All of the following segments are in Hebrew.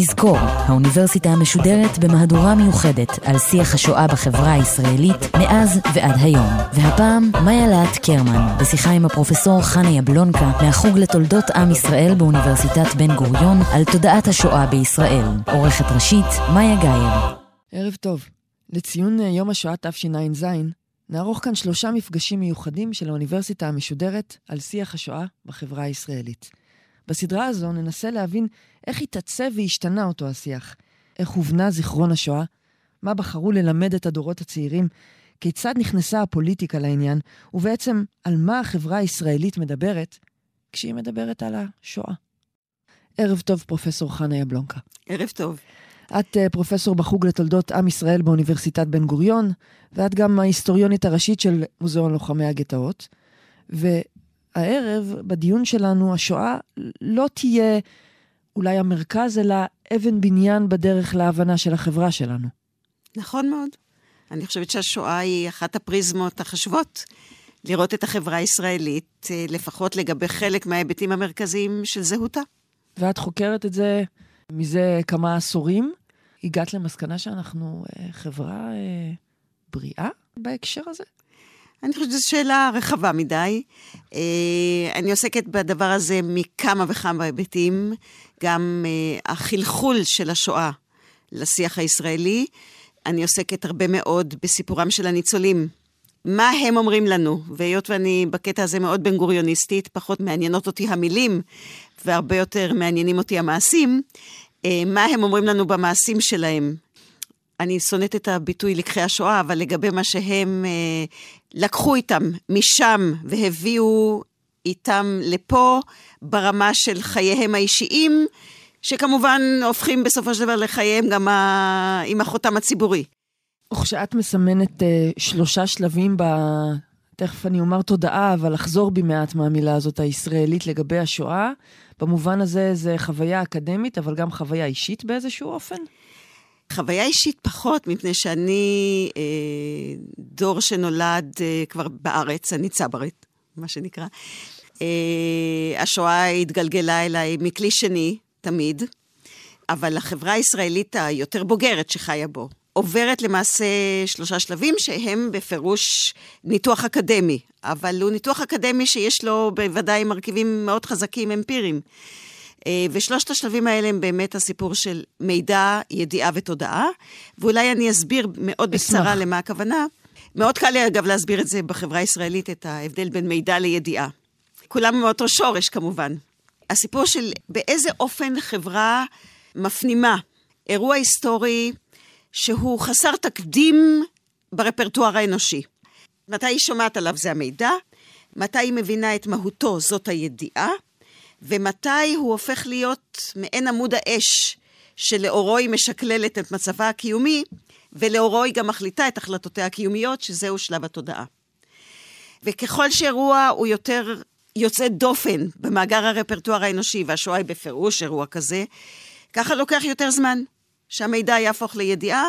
נזכור, האוניברסיטה המשודרת במהדורה מיוחדת על שיח השואה בחברה הישראלית מאז ועד היום. והפעם, מאיה להט קרמן, בשיחה עם הפרופסור חנה יבלונקה מהחוג לתולדות עם ישראל באוניברסיטת בן גוריון על תודעת השואה בישראל. עורכת ראשית, מאיה גאייר. ערב טוב. לציון יום השואה תשע"ז, נערוך כאן שלושה מפגשים מיוחדים של האוניברסיטה המשודרת על שיח השואה בחברה הישראלית. בסדרה הזו ננסה להבין איך התעצב והשתנה אותו השיח, איך הובנה זיכרון השואה, מה בחרו ללמד את הדורות הצעירים, כיצד נכנסה הפוליטיקה לעניין, ובעצם על מה החברה הישראלית מדברת כשהיא מדברת על השואה. ערב טוב, פרופסור חנה יבלונקה. ערב טוב. את uh, פרופסור בחוג לתולדות עם ישראל באוניברסיטת בן גוריון, ואת גם ההיסטוריונית הראשית של מוזיאון לוחמי הגטאות. והערב, בדיון שלנו, השואה לא תהיה אולי המרכז, אלא אבן בניין בדרך להבנה של החברה שלנו. נכון מאוד. אני חושבת שהשואה היא אחת הפריזמות החשובות לראות את החברה הישראלית, אה, לפחות לגבי חלק מההיבטים המרכזיים של זהותה. ואת חוקרת את זה מזה כמה עשורים. הגעת למסקנה שאנחנו אה, חברה אה, בריאה בהקשר הזה? אני חושבת שזו שאלה רחבה מדי. אה, אני עוסקת בדבר הזה מכמה וכמה היבטים, גם אה, החלחול של השואה לשיח הישראלי. אני עוסקת הרבה מאוד בסיפורם של הניצולים. מה הם אומרים לנו? והיות ואני בקטע הזה מאוד בן גוריוניסטית, פחות מעניינות אותי המילים, והרבה יותר מעניינים אותי המעשים, אה, מה הם אומרים לנו במעשים שלהם. אני שונאת את הביטוי לקחי השואה, אבל לגבי מה שהם אה, לקחו איתם משם והביאו איתם לפה ברמה של חייהם האישיים, שכמובן הופכים בסופו של דבר לחייהם גם ה... עם החותם הציבורי. וכשאת מסמנת אה, שלושה שלבים ב... תכף אני אומר תודעה, אבל לחזור בי מעט מהמילה הזאת הישראלית לגבי השואה, במובן הזה זה חוויה אקדמית, אבל גם חוויה אישית באיזשהו אופן? חוויה אישית פחות, מפני שאני אה, דור שנולד אה, כבר בארץ, אני צברית, מה שנקרא. אה, השואה התגלגלה אליי מכלי שני, תמיד, אבל החברה הישראלית היותר בוגרת שחיה בו, עוברת למעשה שלושה שלבים שהם בפירוש ניתוח אקדמי, אבל הוא ניתוח אקדמי שיש לו בוודאי מרכיבים מאוד חזקים אמפיריים. אה, ושלושת השלבים האלה הם באמת הסיפור של מידע, ידיעה ותודעה, ואולי אני אסביר מאוד בקצרה למה הכוונה. מאוד קל לי אגב להסביר את זה בחברה הישראלית, את ההבדל בין מידע לידיעה. כולם מאותו שורש כמובן. הסיפור של באיזה אופן חברה מפנימה אירוע היסטורי שהוא חסר תקדים ברפרטואר האנושי. מתי היא שומעת עליו זה המידע, מתי היא מבינה את מהותו זאת הידיעה, ומתי הוא הופך להיות מעין עמוד האש שלאורו היא משקללת את מצבה הקיומי, ולאורו היא גם מחליטה את החלטותיה הקיומיות, שזהו שלב התודעה. וככל שאירוע הוא יותר יוצא דופן במאגר הרפרטואר האנושי, והשואה היא בפירוש אירוע כזה, ככה לוקח יותר זמן, שהמידע יהפוך לידיעה,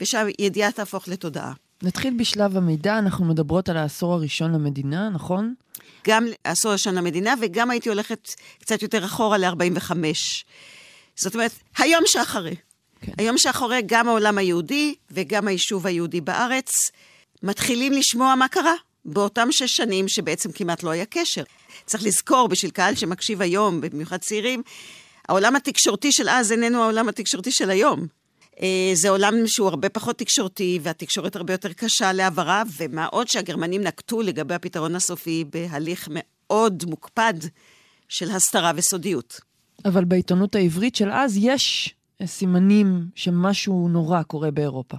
ושהידיעה תהפוך לתודעה. נתחיל בשלב המידע, אנחנו מדברות על העשור הראשון למדינה, נכון? גם העשור הראשון למדינה, וגם הייתי הולכת קצת יותר אחורה ל-45. זאת אומרת, היום שאחרי. כן. היום שאחרי גם העולם היהודי וגם היישוב היהודי בארץ מתחילים לשמוע מה קרה באותם שש שנים שבעצם כמעט לא היה קשר. צריך לזכור, בשביל קהל שמקשיב היום, במיוחד צעירים, העולם התקשורתי של אז איננו העולם התקשורתי של היום. אה, זה עולם שהוא הרבה פחות תקשורתי, והתקשורת הרבה יותר קשה להעברה, ומה עוד שהגרמנים נקטו לגבי הפתרון הסופי בהליך מאוד מוקפד של הסתרה וסודיות. אבל בעיתונות העברית של אז יש סימנים שמשהו נורא קורה באירופה.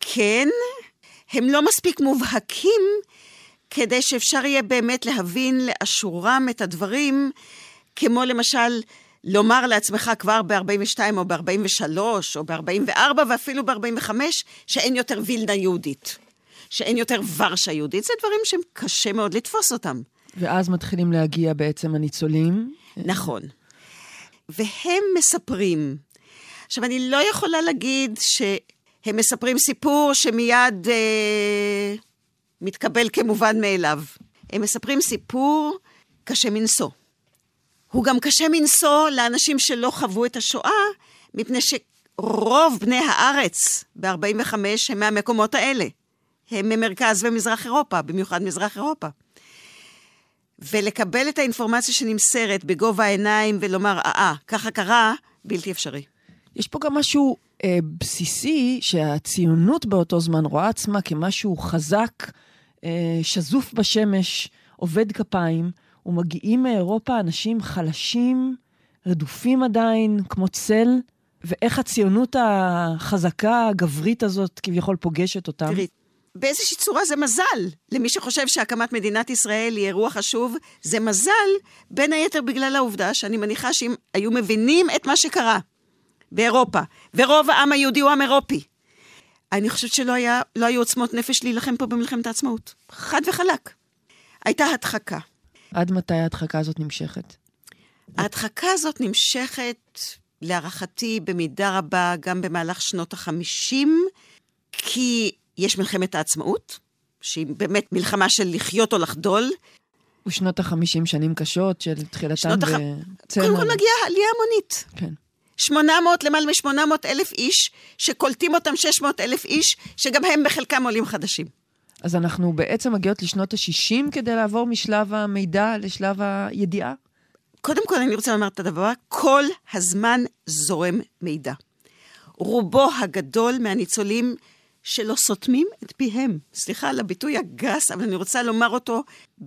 כן, הם לא מספיק מובהקים כדי שאפשר יהיה באמת להבין לאשורם את הדברים, כמו למשל, לומר לעצמך כבר ב-42 או ב-43 או ב-44 ואפילו ב-45 שאין יותר וילנה יהודית, שאין יותר ורשה יהודית. זה דברים שהם קשה מאוד לתפוס אותם. ואז מתחילים להגיע בעצם הניצולים. נכון. והם מספרים. עכשיו, אני לא יכולה להגיד שהם מספרים סיפור שמיד אה, מתקבל כמובן מאליו. הם מספרים סיפור קשה מנשוא. הוא גם קשה מנשוא לאנשים שלא חוו את השואה, מפני שרוב בני הארץ ב-45 הם מהמקומות האלה. הם ממרכז ומזרח אירופה, במיוחד מזרח אירופה. ולקבל את האינפורמציה שנמסרת בגובה העיניים ולומר, אה, אה, ככה קרה, בלתי אפשרי. יש פה גם משהו אה, בסיסי, שהציונות באותו זמן רואה עצמה כמשהו חזק, אה, שזוף בשמש, עובד כפיים, ומגיעים מאירופה אנשים חלשים, רדופים עדיין, כמו צל, ואיך הציונות החזקה, הגברית הזאת, כביכול פוגשת אותם. תראי, באיזושהי צורה זה מזל. למי שחושב שהקמת מדינת ישראל היא אירוע חשוב, זה מזל, בין היתר בגלל העובדה שאני מניחה שאם היו מבינים את מה שקרה באירופה, ורוב העם היהודי הוא עם אירופי, אני חושבת שלא היה, לא היו עוצמות נפש להילחם פה במלחמת העצמאות. חד וחלק. הייתה הדחקה. עד מתי ההדחקה הזאת נמשכת? ההדחקה הזאת נמשכת, להערכתי, במידה רבה גם במהלך שנות החמישים, כי יש מלחמת העצמאות, שהיא באמת מלחמה של לחיות או לחדול. ושנות החמישים שנים קשות של תחילתן שנות הח... בצמר. קודם כל מגיעה עלייה המונית. כן. 800, למעלה מ-800 אלף איש, שקולטים אותם 600 אלף איש, שגם הם בחלקם עולים חדשים. אז אנחנו בעצם מגיעות לשנות ה-60 כדי לעבור משלב המידע לשלב הידיעה? קודם כל, אני רוצה לומר את הדבר, כל הזמן זורם מידע. רובו הגדול מהניצולים שלא סותמים את פיהם. סליחה על הביטוי הגס, אבל אני רוצה לומר אותו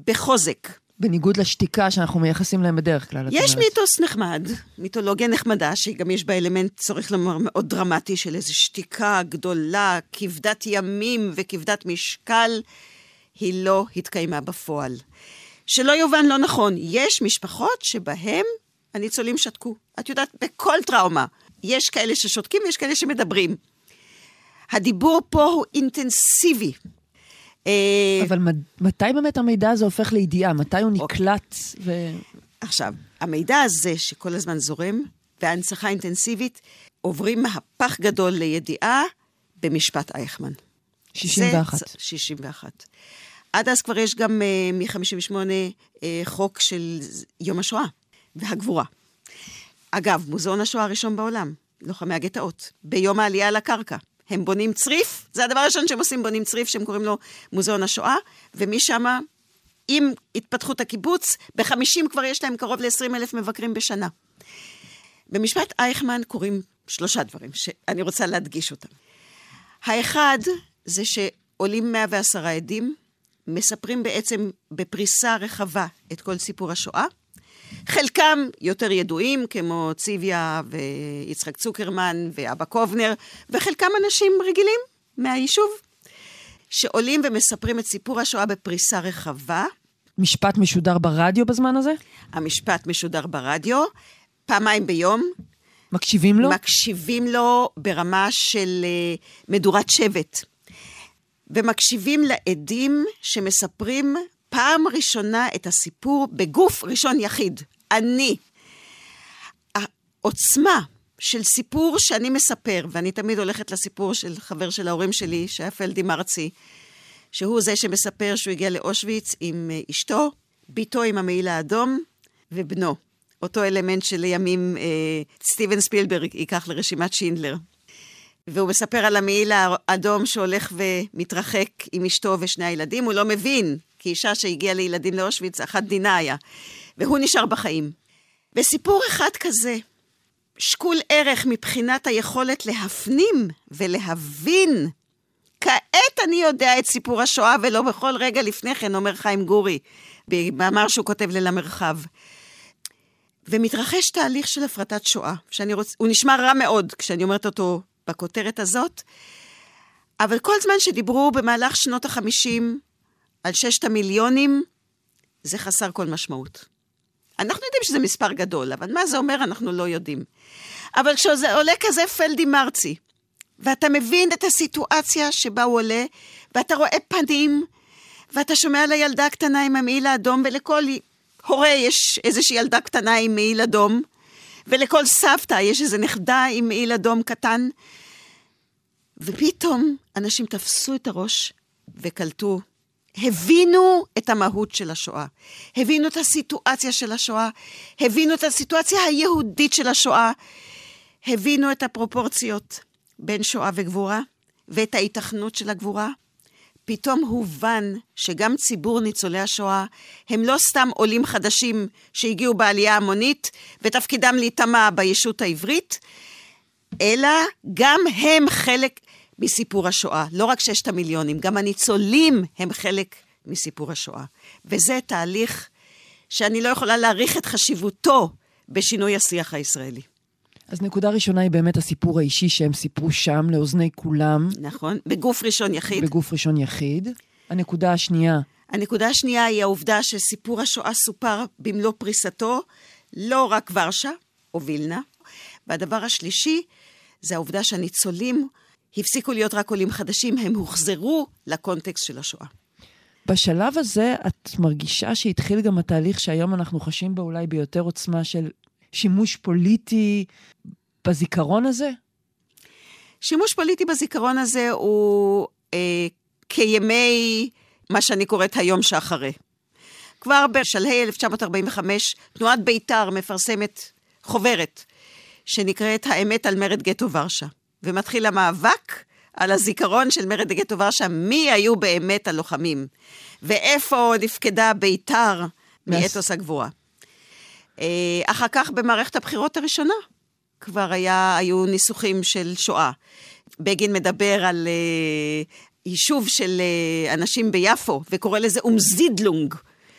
בחוזק. בניגוד לשתיקה שאנחנו מייחסים להם בדרך כלל. יש. מיתוס נחמד, מיתולוגיה נחמדה, שגם יש בה אלמנט, צריך לומר, מאוד דרמטי של איזו שתיקה גדולה, כבדת ימים וכבדת משקל, היא לא התקיימה בפועל. שלא יובן לא נכון, יש משפחות שבהן הניצולים שתקו. את יודעת, בכל טראומה, יש כאלה ששותקים ויש כאלה שמדברים. הדיבור פה הוא אינטנסיבי. אה, אבל מתי באמת המידע הזה הופך לידיעה? מתי הוא אוקיי. נקלט ו... עכשיו, המידע הזה שכל הזמן זורם, וההנצחה האינטנסיבית, עוברים מהפך גדול לידיעה במשפט אייכמן. 61. זה צ- 61. עד אז כבר יש גם מ-58 חוק של יום השואה והגבורה. אגב, מוזיאון השואה הראשון בעולם, לוחמי הגטאות, ביום העלייה לקרקע. הם בונים צריף, זה הדבר הראשון שהם עושים, בונים צריף שהם קוראים לו מוזיאון השואה, ומשם, עם התפתחות הקיבוץ, ב-50 כבר יש להם קרוב ל-20 אלף מבקרים בשנה. במשפט אייכמן קורים שלושה דברים שאני רוצה להדגיש אותם. האחד זה שעולים 110 עדים, מספרים בעצם בפריסה רחבה את כל סיפור השואה. חלקם יותר ידועים, כמו ציוויה ויצחק צוקרמן ואבא קובנר, וחלקם אנשים רגילים מהיישוב, שעולים ומספרים את סיפור השואה בפריסה רחבה. משפט משודר ברדיו בזמן הזה? המשפט משודר ברדיו, פעמיים ביום, מקשיבים לו? מקשיבים לו ברמה של אה, מדורת שבט. ומקשיבים לעדים שמספרים פעם ראשונה את הסיפור בגוף ראשון יחיד. אני. העוצמה של סיפור שאני מספר, ואני תמיד הולכת לסיפור של חבר של ההורים שלי, שהיה פלדי מרצי, שהוא זה שמספר שהוא הגיע לאושוויץ עם אה, אשתו, בתו עם המעיל האדום ובנו. אותו אלמנט שלימים אה, סטיבן ספילברג ייקח לרשימת שינדלר. והוא מספר על המעיל האדום שהולך ומתרחק עם אשתו ושני הילדים. הוא לא מבין, כי אישה שהגיעה לילדים לאושוויץ, אחת דינה היה. והוא נשאר בחיים. וסיפור אחד כזה, שקול ערך מבחינת היכולת להפנים ולהבין. כעת אני יודע את סיפור השואה, ולא בכל רגע לפני כן, אומר חיים גורי, במאמר שהוא כותב ליל המרחב. ומתרחש תהליך של הפרטת שואה, שאני רוצ... הוא נשמע רע מאוד כשאני אומרת אותו בכותרת הזאת, אבל כל זמן שדיברו במהלך שנות החמישים על ששת המיליונים, זה חסר כל משמעות. אנחנו יודעים שזה מספר גדול, אבל מה זה אומר אנחנו לא יודעים. אבל כשזה עולה כזה פלדי מרצי, ואתה מבין את הסיטואציה שבה הוא עולה, ואתה רואה פנים, ואתה שומע על הילדה הקטנה עם המעיל האדום, ולכל הורה יש איזושהי ילדה קטנה עם מעיל אדום, ולכל סבתא יש איזו נכדה עם מעיל אדום קטן. ופתאום אנשים תפסו את הראש וקלטו, הבינו את המהות של השואה, הבינו את הסיטואציה של השואה, הבינו את הסיטואציה היהודית של השואה, הבינו את הפרופורציות בין שואה וגבורה, ואת ההיתכנות של הגבורה. פתאום הובן שגם ציבור ניצולי השואה הם לא סתם עולים חדשים שהגיעו בעלייה המונית ותפקידם להיטמע בישות העברית, אלא גם הם חלק מסיפור השואה. לא רק ששת המיליונים, גם הניצולים הם חלק מסיפור השואה. וזה תהליך שאני לא יכולה להעריך את חשיבותו בשינוי השיח הישראלי. אז נקודה ראשונה היא באמת הסיפור האישי שהם סיפרו שם לאוזני כולם. נכון, בגוף ראשון יחיד. בגוף ראשון יחיד. הנקודה השנייה. הנקודה השנייה היא העובדה שסיפור השואה סופר במלוא פריסתו, לא רק ורשה או וילנה. והדבר השלישי זה העובדה שהניצולים הפסיקו להיות רק עולים חדשים, הם הוחזרו לקונטקסט של השואה. בשלב הזה את מרגישה שהתחיל גם התהליך שהיום אנחנו חשים בו אולי ביותר עוצמה של שימוש פוליטי בזיכרון הזה? שימוש פוליטי בזיכרון הזה הוא אה, כימי מה שאני קוראת היום שאחרי. כבר בשלהי 1945, תנועת בית"ר מפרסמת חוברת שנקראת האמת על מרד גטו ורשה, ומתחיל המאבק על הזיכרון של מרד גטו ורשה, מי היו באמת הלוחמים, ואיפה נפקדה בית"ר מאתוס הגבורה. אה, אחר כך במערכת הבחירות הראשונה כבר היה, היו ניסוחים של שואה. בגין מדבר על uh, יישוב של uh, אנשים ביפו, וקורא לזה אומזידלונג,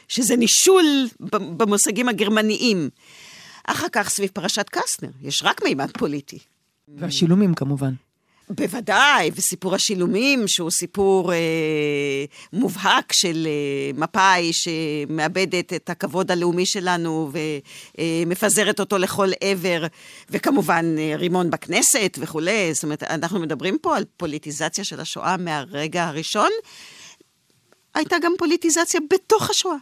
שזה נישול במושגים הגרמניים. אחר כך סביב פרשת קסטנר, יש רק מימד פוליטי. והשילומים כמובן. בוודאי, וסיפור השילומים, שהוא סיפור אה, מובהק של אה, מפא"י, שמאבדת את הכבוד הלאומי שלנו ומפזרת אה, אותו לכל עבר, וכמובן אה, רימון בכנסת וכולי. זאת אומרת, אנחנו מדברים פה על פוליטיזציה של השואה מהרגע הראשון. הייתה גם פוליטיזציה בתוך השואה.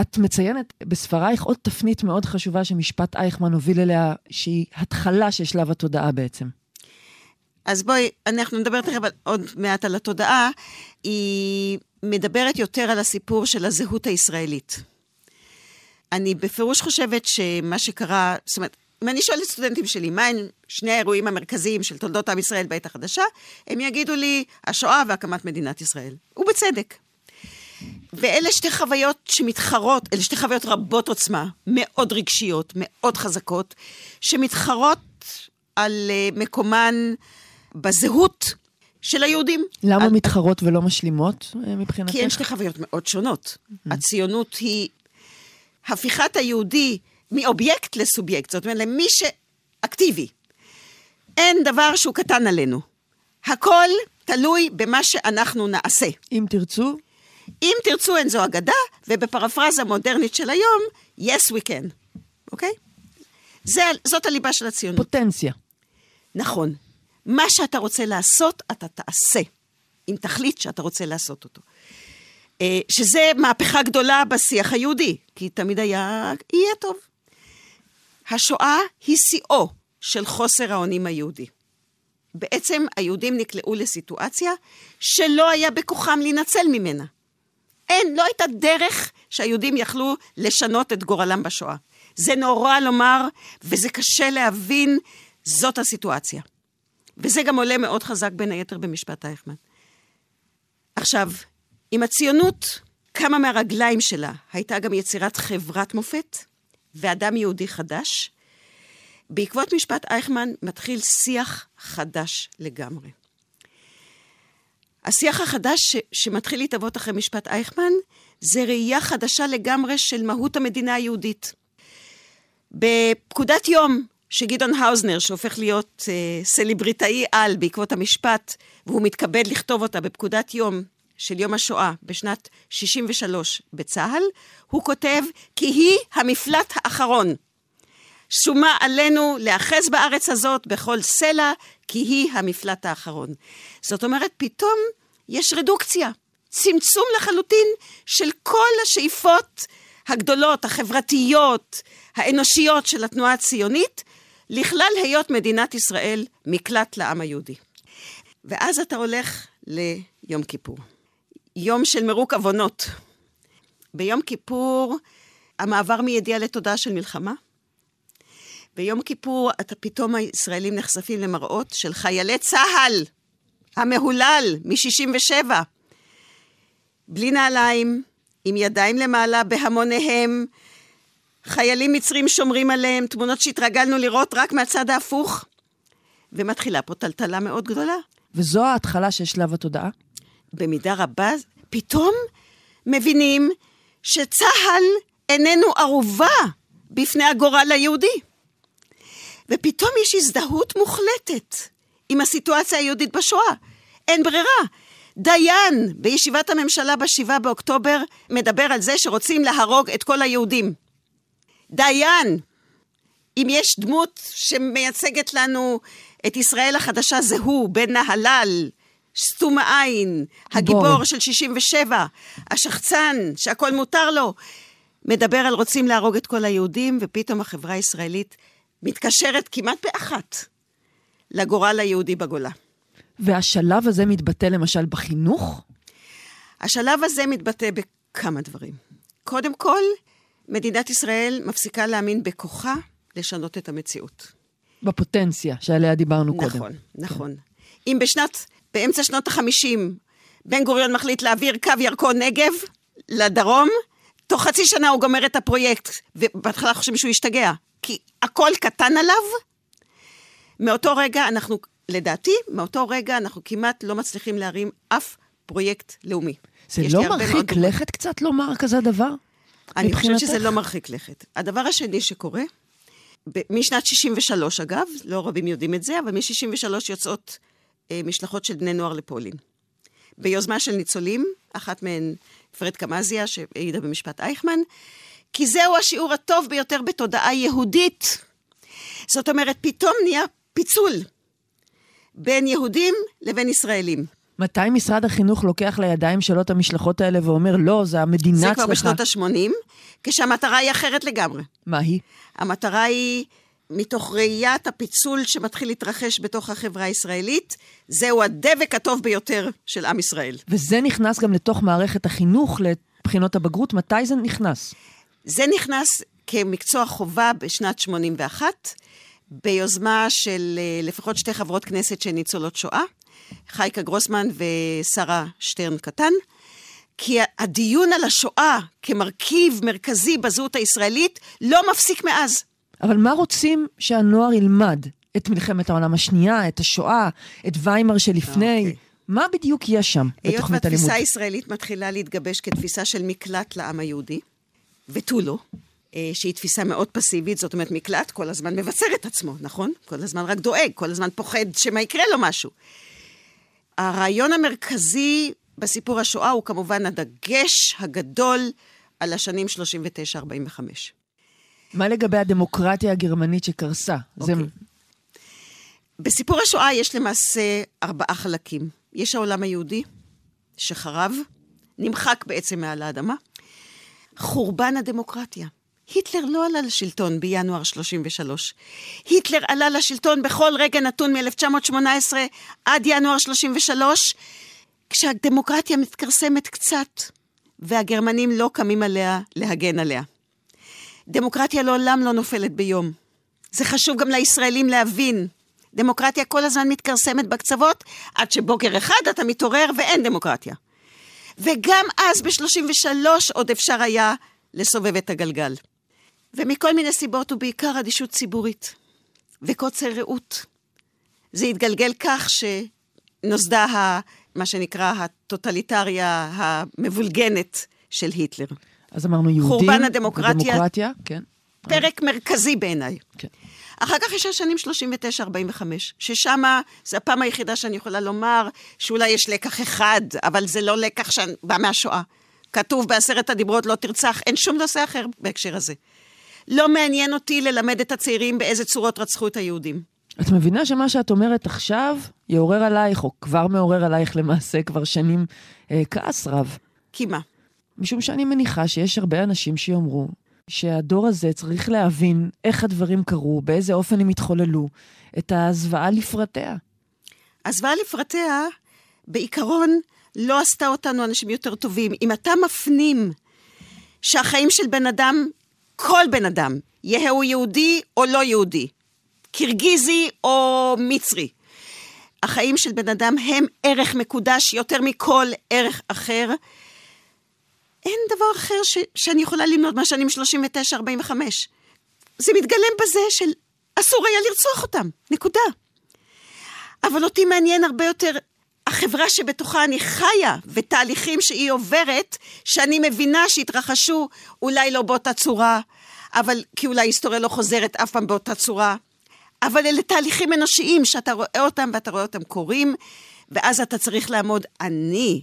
את מציינת בספרייך עוד תפנית מאוד חשובה שמשפט אייכמן הוביל אליה, שהיא התחלה של שלב התודעה בעצם. אז בואי, אנחנו נדבר תכף עוד מעט על התודעה. היא מדברת יותר על הסיפור של הזהות הישראלית. אני בפירוש חושבת שמה שקרה, זאת אומרת, אם אני שואלת סטודנטים שלי, מה הם שני האירועים המרכזיים של תולדות עם ישראל בעת החדשה, הם יגידו לי, השואה והקמת מדינת ישראל. ובצדק. ואלה שתי חוויות שמתחרות, אלה שתי חוויות רבות עוצמה, מאוד רגשיות, מאוד חזקות, שמתחרות על אה, מקומן בזהות של היהודים. למה על... מתחרות ולא משלימות אה, מבחינתך? כי הן שתי חוויות מאוד שונות. Mm-hmm. הציונות היא הפיכת היהודי מאובייקט לסובייקט, זאת אומרת, למי שאקטיבי. אין דבר שהוא קטן עלינו. הכל תלוי במה שאנחנו נעשה. אם תרצו? אם תרצו אין זו אגדה, ובפרפרזה מודרנית של היום, yes we can, אוקיי? זה, זאת הליבה של הציונות. פוטנציה. נכון. מה שאתה רוצה לעשות, אתה תעשה, אם תחליט שאתה רוצה לעשות אותו. אה, שזה מהפכה גדולה בשיח היהודי, כי תמיד היה, יהיה טוב. השואה היא שיאו של חוסר האונים היהודי. בעצם היהודים נקלעו לסיטואציה שלא היה בכוחם להינצל ממנה. אין, לא הייתה דרך שהיהודים יכלו לשנות את גורלם בשואה. זה נורא לומר, וזה קשה להבין, זאת הסיטואציה. וזה גם עולה מאוד חזק בין היתר במשפט אייכמן. עכשיו, אם הציונות קמה מהרגליים שלה, הייתה גם יצירת חברת מופת ואדם יהודי חדש, בעקבות משפט אייכמן מתחיל שיח חדש לגמרי. השיח החדש ש- שמתחיל להתהוות אחרי משפט אייכמן, זה ראייה חדשה לגמרי של מהות המדינה היהודית. בפקודת יום שגדעון האוזנר, שהופך להיות אה, סלבריטאי על בעקבות המשפט, והוא מתכבד לכתוב אותה בפקודת יום של יום השואה בשנת 63 בצה"ל, הוא כותב כי היא המפלט האחרון. שומה עלינו להאחז בארץ הזאת בכל סלע, כי היא המפלט האחרון. זאת אומרת, פתאום יש רדוקציה. צמצום לחלוטין של כל השאיפות הגדולות, החברתיות, האנושיות של התנועה הציונית, לכלל היות מדינת ישראל מקלט לעם היהודי. ואז אתה הולך ליום כיפור. יום של מרוק עוונות. ביום כיפור המעבר מידיעה לתודעה של מלחמה. ביום כיפור אתה פתאום הישראלים נחשפים למראות של חיילי צה"ל המהולל מ-67. בלי נעליים, עם ידיים למעלה בהמוניהם, חיילים מצרים שומרים עליהם, תמונות שהתרגלנו לראות רק מהצד ההפוך. ומתחילה פה טלטלה מאוד גדולה. וזו ההתחלה של שלב התודעה? במידה רבה, פתאום מבינים שצה"ל איננו ערובה בפני הגורל היהודי. ופתאום יש הזדהות מוחלטת עם הסיטואציה היהודית בשואה. אין ברירה. דיין בישיבת הממשלה ב-7 באוקטובר מדבר על זה שרוצים להרוג את כל היהודים. דיין, אם יש דמות שמייצגת לנו את ישראל החדשה, זה הוא, בן נהלל, סתום העין, הגיבור של 67, השחצן, שהכל מותר לו, מדבר על רוצים להרוג את כל היהודים, ופתאום החברה הישראלית מתקשרת כמעט באחת לגורל היהודי בגולה. והשלב הזה מתבטא למשל בחינוך? השלב הזה מתבטא בכמה דברים. קודם כל, מדינת ישראל מפסיקה להאמין בכוחה לשנות את המציאות. בפוטנציה שעליה דיברנו נכון, קודם. נכון, נכון. כן. אם בשנת, באמצע שנות החמישים, בן גוריון מחליט להעביר קו ירקון נגב לדרום, תוך חצי שנה הוא גומר את הפרויקט, ובהתחלה חושבים שהוא השתגע, כי הכל קטן עליו. מאותו רגע אנחנו, לדעתי, מאותו רגע אנחנו כמעט לא מצליחים להרים אף פרויקט לאומי. זה לא מרחיק לכת קצת לומר כזה דבר? אני חושבת שזה לא מרחיק לכת. הדבר השני שקורה, משנת 63 אגב, לא רבים יודעים את זה, אבל מ-63 יוצאות אה, משלחות של בני נוער לפולין. ביוזמה של ניצולים, אחת מהן פרד קמזיה, שהעידה במשפט אייכמן, כי זהו השיעור הטוב ביותר בתודעה יהודית. זאת אומרת, פתאום נהיה פיצול בין יהודים לבין ישראלים. מתי משרד החינוך לוקח לידיים שלו את המשלחות האלה ואומר, לא, זה המדינה צריכה... זה כבר בשנות ה-80, כשהמטרה היא אחרת לגמרי. מה היא? המטרה היא, מתוך ראיית הפיצול שמתחיל להתרחש בתוך החברה הישראלית, זהו הדבק הטוב ביותר של עם ישראל. וזה נכנס גם לתוך מערכת החינוך, לבחינות הבגרות? מתי זה נכנס? זה נכנס כמקצוע חובה בשנת 81, ביוזמה של אה, לפחות שתי חברות כנסת שהן ניצולות שואה. חייקה גרוסמן ושרה שטרן קטן, כי הדיון על השואה כמרכיב מרכזי בזהות הישראלית לא מפסיק מאז. אבל מה רוצים שהנוער ילמד? את מלחמת העולם השנייה, את השואה, את ויימר שלפני? אוקיי. מה בדיוק יש שם בתוכנית הלימוד? היות והתפיסה הישראלית מתחילה להתגבש כתפיסה של מקלט לעם היהודי, ותו לא, שהיא תפיסה מאוד פסיבית, זאת אומרת, מקלט כל הזמן מבצר את עצמו, נכון? כל הזמן רק דואג, כל הזמן פוחד שמא יקרה לו משהו. הרעיון המרכזי בסיפור השואה הוא כמובן הדגש הגדול על השנים 39-45. מה לגבי הדמוקרטיה הגרמנית שקרסה? Okay. זה... אוקיי. בסיפור השואה יש למעשה ארבעה חלקים. יש העולם היהודי, שחרב, נמחק בעצם מעל האדמה. חורבן הדמוקרטיה. היטלר לא עלה לשלטון בינואר 33. היטלר עלה לשלטון בכל רגע נתון מ-1918 עד ינואר 33, כשהדמוקרטיה מתכרסמת קצת, והגרמנים לא קמים עליה להגן עליה. דמוקרטיה לעולם לא נופלת ביום. זה חשוב גם לישראלים להבין. דמוקרטיה כל הזמן מתכרסמת בקצוות, עד שבוקר אחד אתה מתעורר ואין דמוקרטיה. וגם אז, ב-33, עוד אפשר היה לסובב את הגלגל. ומכל מיני סיבות, ובעיקר אדישות ציבורית וקוצר ראות. זה התגלגל כך שנוסדה ה, מה שנקרא הטוטליטריה המבולגנת של היטלר. אז אמרנו יהודים, חורבן הדמוקרטיה, הדמוקרטיה כן. פרק מרכזי בעיניי. כן. אחר כך יש השנים 39-45, ששם זו הפעם היחידה שאני יכולה לומר שאולי יש לקח אחד, אבל זה לא לקח שבא מהשואה. כתוב בעשרת הדיברות לא תרצח, אין שום נושא אחר בהקשר הזה. לא מעניין אותי ללמד את הצעירים באיזה צורות רצחו את היהודים. את מבינה שמה שאת אומרת עכשיו יעורר עלייך, או כבר מעורר עלייך למעשה כבר שנים, אה, כעס רב. כי מה? משום שאני מניחה שיש הרבה אנשים שיאמרו שהדור הזה צריך להבין איך הדברים קרו, באיזה אופן הם התחוללו, את הזוועה לפרטיה. הזוועה לפרטיה, בעיקרון, לא עשתה אותנו אנשים יותר טובים. אם אתה מפנים שהחיים של בן אדם, כל בן אדם, יהא הוא יהודי או לא יהודי, קירגיזי או מצרי, החיים של בן אדם הם ערך מקודש יותר מכל ערך אחר. אין דבר אחר ש, שאני יכולה למנות מהשנים 39-45. זה מתגלם בזה של אסור היה לרצוח אותם, נקודה. אבל אותי מעניין הרבה יותר החברה שבתוכה אני חיה, ותהליכים שהיא עוברת, שאני מבינה שהתרחשו אולי לא באותה צורה, אבל כי אולי היסטוריה לא חוזרת אף פעם באותה צורה. אבל אלה תהליכים אנושיים שאתה רואה אותם ואתה רואה אותם קורים, ואז אתה צריך לעמוד, אני,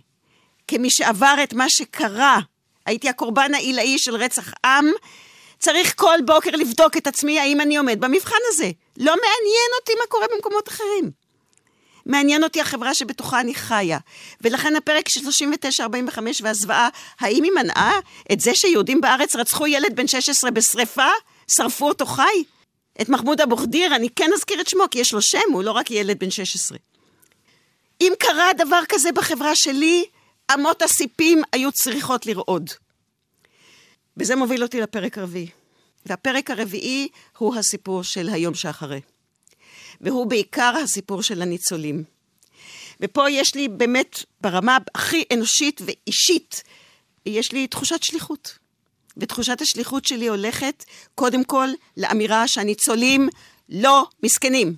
כמי שעבר את מה שקרה, הייתי הקורבן העילאי של רצח עם, צריך כל בוקר לבדוק את עצמי האם אני עומד במבחן הזה. לא מעניין אותי מה קורה במקומות אחרים. מעניין אותי החברה שבתוכה אני חיה. ולכן הפרק של 39-45 והזוועה, האם היא מנעה את זה שיהודים בארץ רצחו ילד בן 16 בשריפה? שרפו אותו חי? את מחמוד אבו חדיר, אני כן אזכיר את שמו, כי יש לו שם, הוא לא רק ילד בן 16. אם קרה דבר כזה בחברה שלי, אמות הסיפים היו צריכות לרעוד. וזה מוביל אותי לפרק הרביעי. והפרק הרביעי הוא הסיפור של היום שאחרי. והוא בעיקר הסיפור של הניצולים. ופה יש לי באמת, ברמה הכי אנושית ואישית, יש לי תחושת שליחות. ותחושת השליחות שלי הולכת, קודם כל, לאמירה שהניצולים לא מסכנים.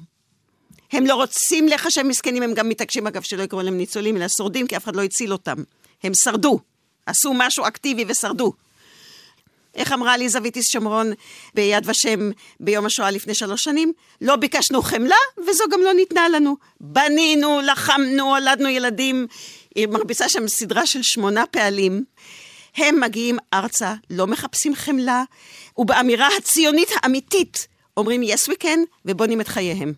הם לא רוצים להיחשב מסכנים, הם גם מתעקשים, אגב, שלא יקראו להם ניצולים, אלא שורדים, כי אף אחד לא הציל אותם. הם שרדו. עשו משהו אקטיבי ושרדו. איך אמרה לי זוויטיס שומרון ביד ושם ביום השואה לפני שלוש שנים? לא ביקשנו חמלה, וזו גם לא ניתנה לנו. בנינו, לחמנו, הולדנו ילדים. היא מרביצה שם סדרה של שמונה פעלים. הם מגיעים ארצה, לא מחפשים חמלה, ובאמירה הציונית האמיתית אומרים yes we can, ובונים את חייהם.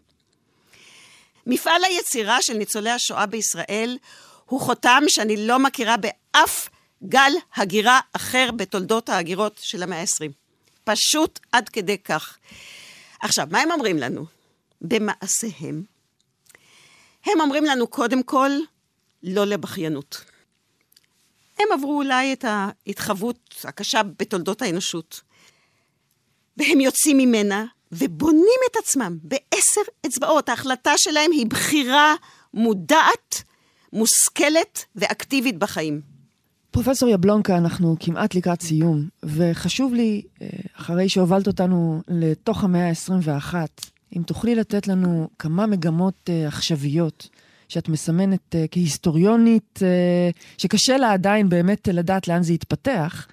מפעל היצירה של ניצולי השואה בישראל הוא חותם שאני לא מכירה באף גל הגירה אחר בתולדות ההגירות של המאה ה-20. פשוט עד כדי כך. עכשיו, מה הם אומרים לנו? במעשיהם. הם אומרים לנו קודם כל, לא לבכיינות. הם עברו אולי את ההתחוות הקשה בתולדות האנושות. והם יוצאים ממנה ובונים את עצמם בעשר אצבעות. ההחלטה שלהם היא בחירה מודעת, מושכלת ואקטיבית בחיים. פרופסור יבלונקה, אנחנו כמעט לקראת סיום, וחשוב לי, אה, אחרי שהובלת אותנו לתוך המאה ה-21, אם תוכלי לתת לנו כמה מגמות uh, עכשוויות שאת מסמנת uh, כהיסטוריונית, שקשה לה עדיין באמת לדעת לאן זה יתפתח,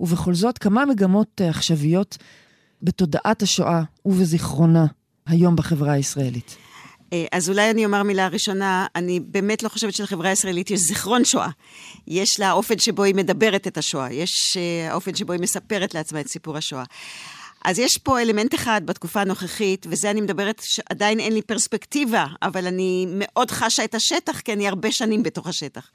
ובכל זאת כמה מגמות עכשוויות בתודעת השואה ובזיכרונה היום בחברה הישראלית. אה, אז אולי אני אומר מילה ראשונה, אני באמת לא חושבת שלחברה הישראלית יש זיכרון שואה. יש לה האופן שבו היא מדברת את השואה, יש אה, האופן שבו היא מספרת לעצמה את סיפור השואה. אז יש פה אלמנט אחד בתקופה הנוכחית, וזה אני מדברת, שעדיין אין לי פרספקטיבה, אבל אני מאוד חשה את השטח, כי אני הרבה שנים בתוך השטח.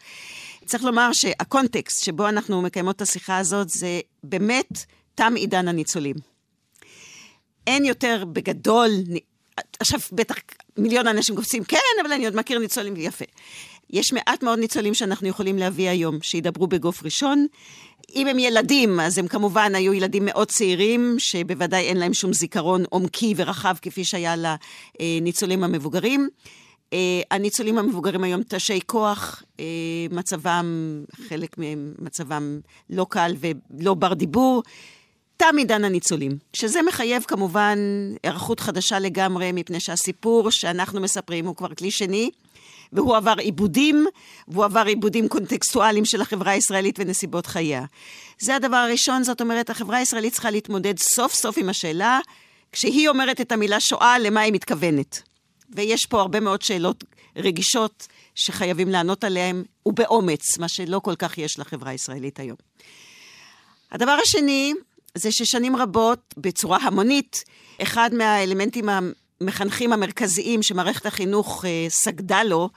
צריך לומר שהקונטקסט שבו אנחנו מקיימות את השיחה הזאת, זה באמת תם עידן הניצולים. אין יותר בגדול, עכשיו בטח מיליון אנשים קופצים, כן, אבל אני עוד מכיר ניצולים, יפה. יש מעט מאוד ניצולים שאנחנו יכולים להביא היום, שידברו בגוף ראשון. אם הם ילדים, אז הם כמובן היו ילדים מאוד צעירים, שבוודאי אין להם שום זיכרון עומקי ורחב כפי שהיה לניצולים המבוגרים. אה, הניצולים המבוגרים היום תשי כוח, אה, מצבם, חלק מהם מצבם לא קל ולא בר דיבור. תם עידן הניצולים, שזה מחייב כמובן היערכות חדשה לגמרי, מפני שהסיפור שאנחנו מספרים הוא כבר כלי שני, והוא עבר עיבודים, והוא עבר עיבודים קונטקסטואליים של החברה הישראלית ונסיבות חייה. זה הדבר הראשון, זאת אומרת, החברה הישראלית צריכה להתמודד סוף סוף עם השאלה, כשהיא אומרת את המילה שואה, למה היא מתכוונת. ויש פה הרבה מאוד שאלות רגישות שחייבים לענות עליהן, ובאומץ, מה שלא כל כך יש לחברה הישראלית היום. הדבר השני, זה ששנים רבות, בצורה המונית, אחד מהאלמנטים המחנכים המרכזיים שמערכת החינוך אה, סגדה לו,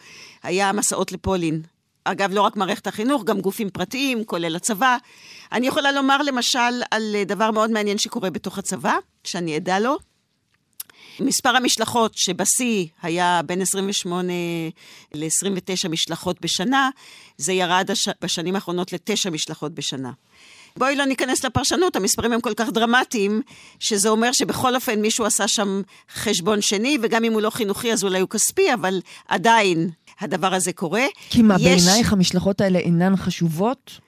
היה המסעות לפולין. אגב, לא רק מערכת החינוך, גם גופים פרטיים, כולל הצבא. אני יכולה לומר למשל על אה, דבר מאוד מעניין שקורה בתוך הצבא, שאני עדה לו. מספר המשלחות שבשיא היה בין 28 ל-29 משלחות בשנה, זה ירד הש... בשנים האחרונות לתשע משלחות בשנה. בואי לא ניכנס לפרשנות, המספרים הם כל כך דרמטיים, שזה אומר שבכל אופן מישהו עשה שם חשבון שני, וגם אם הוא לא חינוכי אז אולי הוא כספי, אבל עדיין הדבר הזה קורה. כי מה, יש... בעינייך המשלחות האלה אינן חשובות?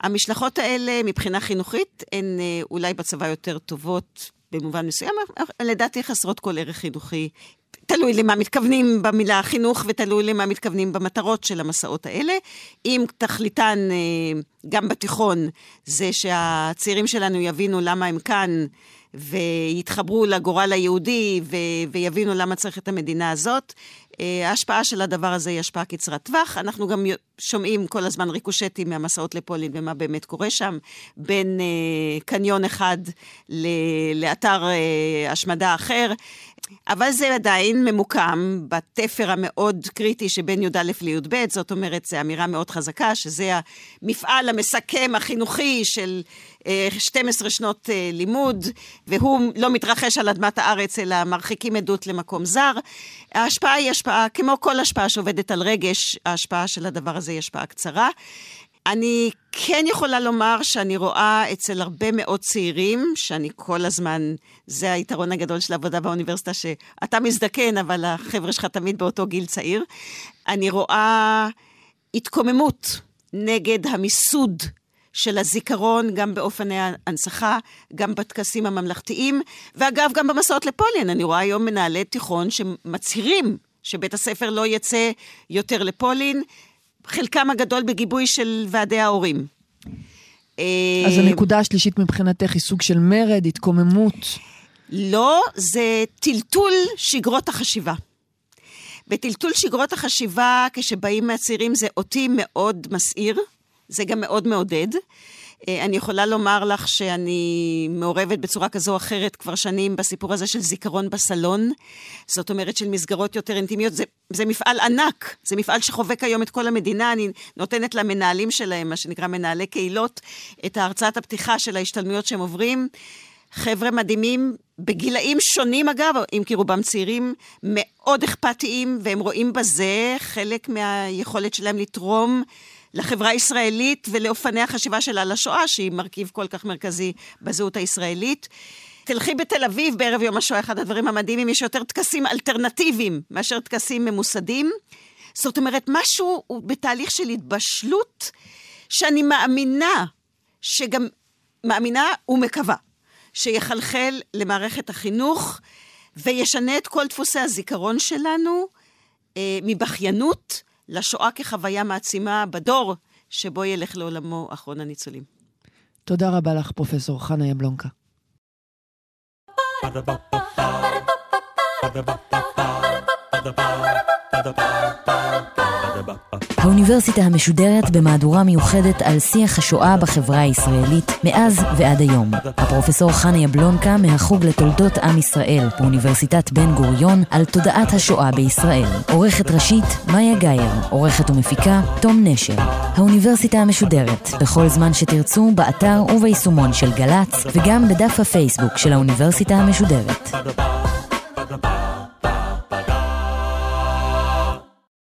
המשלחות האלה, מבחינה חינוכית, הן אה, אולי בצבא יותר טובות במובן מסוים, לדעתי חסרות כל ערך חינוכי. תלוי למה מתכוונים במילה חינוך ותלוי למה מתכוונים במטרות של המסעות האלה. אם תכליתן, אה, גם בתיכון, זה שהצעירים שלנו יבינו למה הם כאן ויתחברו לגורל היהודי ו- ויבינו למה צריך את המדינה הזאת, ההשפעה של הדבר הזה היא השפעה קצרת טווח. אנחנו גם שומעים כל הזמן ריקושטים מהמסעות לפולין ומה באמת קורה שם, בין אה, קניון אחד ל- לאתר אה, השמדה אחר. אבל זה עדיין ממוקם בתפר המאוד קריטי שבין י"א לי"ב, זאת אומרת, זו אמירה מאוד חזקה, שזה המפעל המסכם החינוכי של 12 שנות לימוד, והוא לא מתרחש על אדמת הארץ, אלא מרחיקים עדות למקום זר. ההשפעה היא השפעה, כמו כל השפעה שעובדת על רגש, ההשפעה של הדבר הזה היא השפעה קצרה. אני כן יכולה לומר שאני רואה אצל הרבה מאוד צעירים, שאני כל הזמן, זה היתרון הגדול של העבודה באוניברסיטה, שאתה מזדקן, אבל החבר'ה שלך תמיד באותו גיל צעיר. אני רואה התקוממות נגד המיסוד של הזיכרון, גם באופני ההנצחה, גם בטקסים הממלכתיים, ואגב, גם במסעות לפולין. אני רואה היום מנהלי תיכון שמצהירים שבית הספר לא יצא יותר לפולין, חלקם הגדול בגיבוי של ועדי ההורים. אז הנקודה השלישית מבחינתך היא סוג של מרד, התקוממות. לא, זה טלטול שגרות החשיבה. בטלטול שגרות החשיבה, כשבאים מהצעירים, זה אותי מאוד מסעיר. זה גם מאוד מעודד. אה, אני יכולה לומר לך שאני מעורבת בצורה כזו או אחרת כבר שנים בסיפור הזה של זיכרון בסלון. זאת אומרת של מסגרות יותר אינטימיות. זה, זה מפעל ענק, זה מפעל שחובק היום את כל המדינה. אני נותנת למנהלים שלהם, מה שנקרא מנהלי קהילות, את ההרצאת הפתיחה של ההשתלמויות שהם עוברים. חבר'ה מדהימים, בגילאים שונים אגב, אם כי רובם צעירים, מאוד אכפתיים, והם רואים בזה חלק מהיכולת שלהם לתרום לחברה הישראלית ולאופני החשיבה שלה לשואה, שהיא מרכיב כל כך מרכזי בזהות הישראלית. תלכי בתל אביב בערב יום השואה, אחד הדברים המדהימים, יש יותר טקסים אלטרנטיביים מאשר טקסים ממוסדים. זאת אומרת, משהו הוא בתהליך של התבשלות, שאני מאמינה, שגם מאמינה ומקווה, שיחלחל למערכת החינוך וישנה את כל דפוסי הזיכרון שלנו אה, מבכיינות לשואה כחוויה מעצימה בדור שבו ילך לעולמו אחרון הניצולים. תודה רבה לך, פרופסור חנה יבלונקה. Ba-da-ba-ba-ba האוניברסיטה המשודרת במהדורה מיוחדת על שיח השואה בחברה הישראלית מאז ועד היום. הפרופסור חנה יבלונקה מהחוג לתולדות עם ישראל באוניברסיטת בן גוריון על תודעת השואה בישראל. עורכת ראשית, מאיה גאייר. עורכת ומפיקה, תום נשר. האוניברסיטה המשודרת, בכל זמן שתרצו, באתר וביישומון של גל"צ, וגם בדף הפייסבוק של האוניברסיטה המשודרת.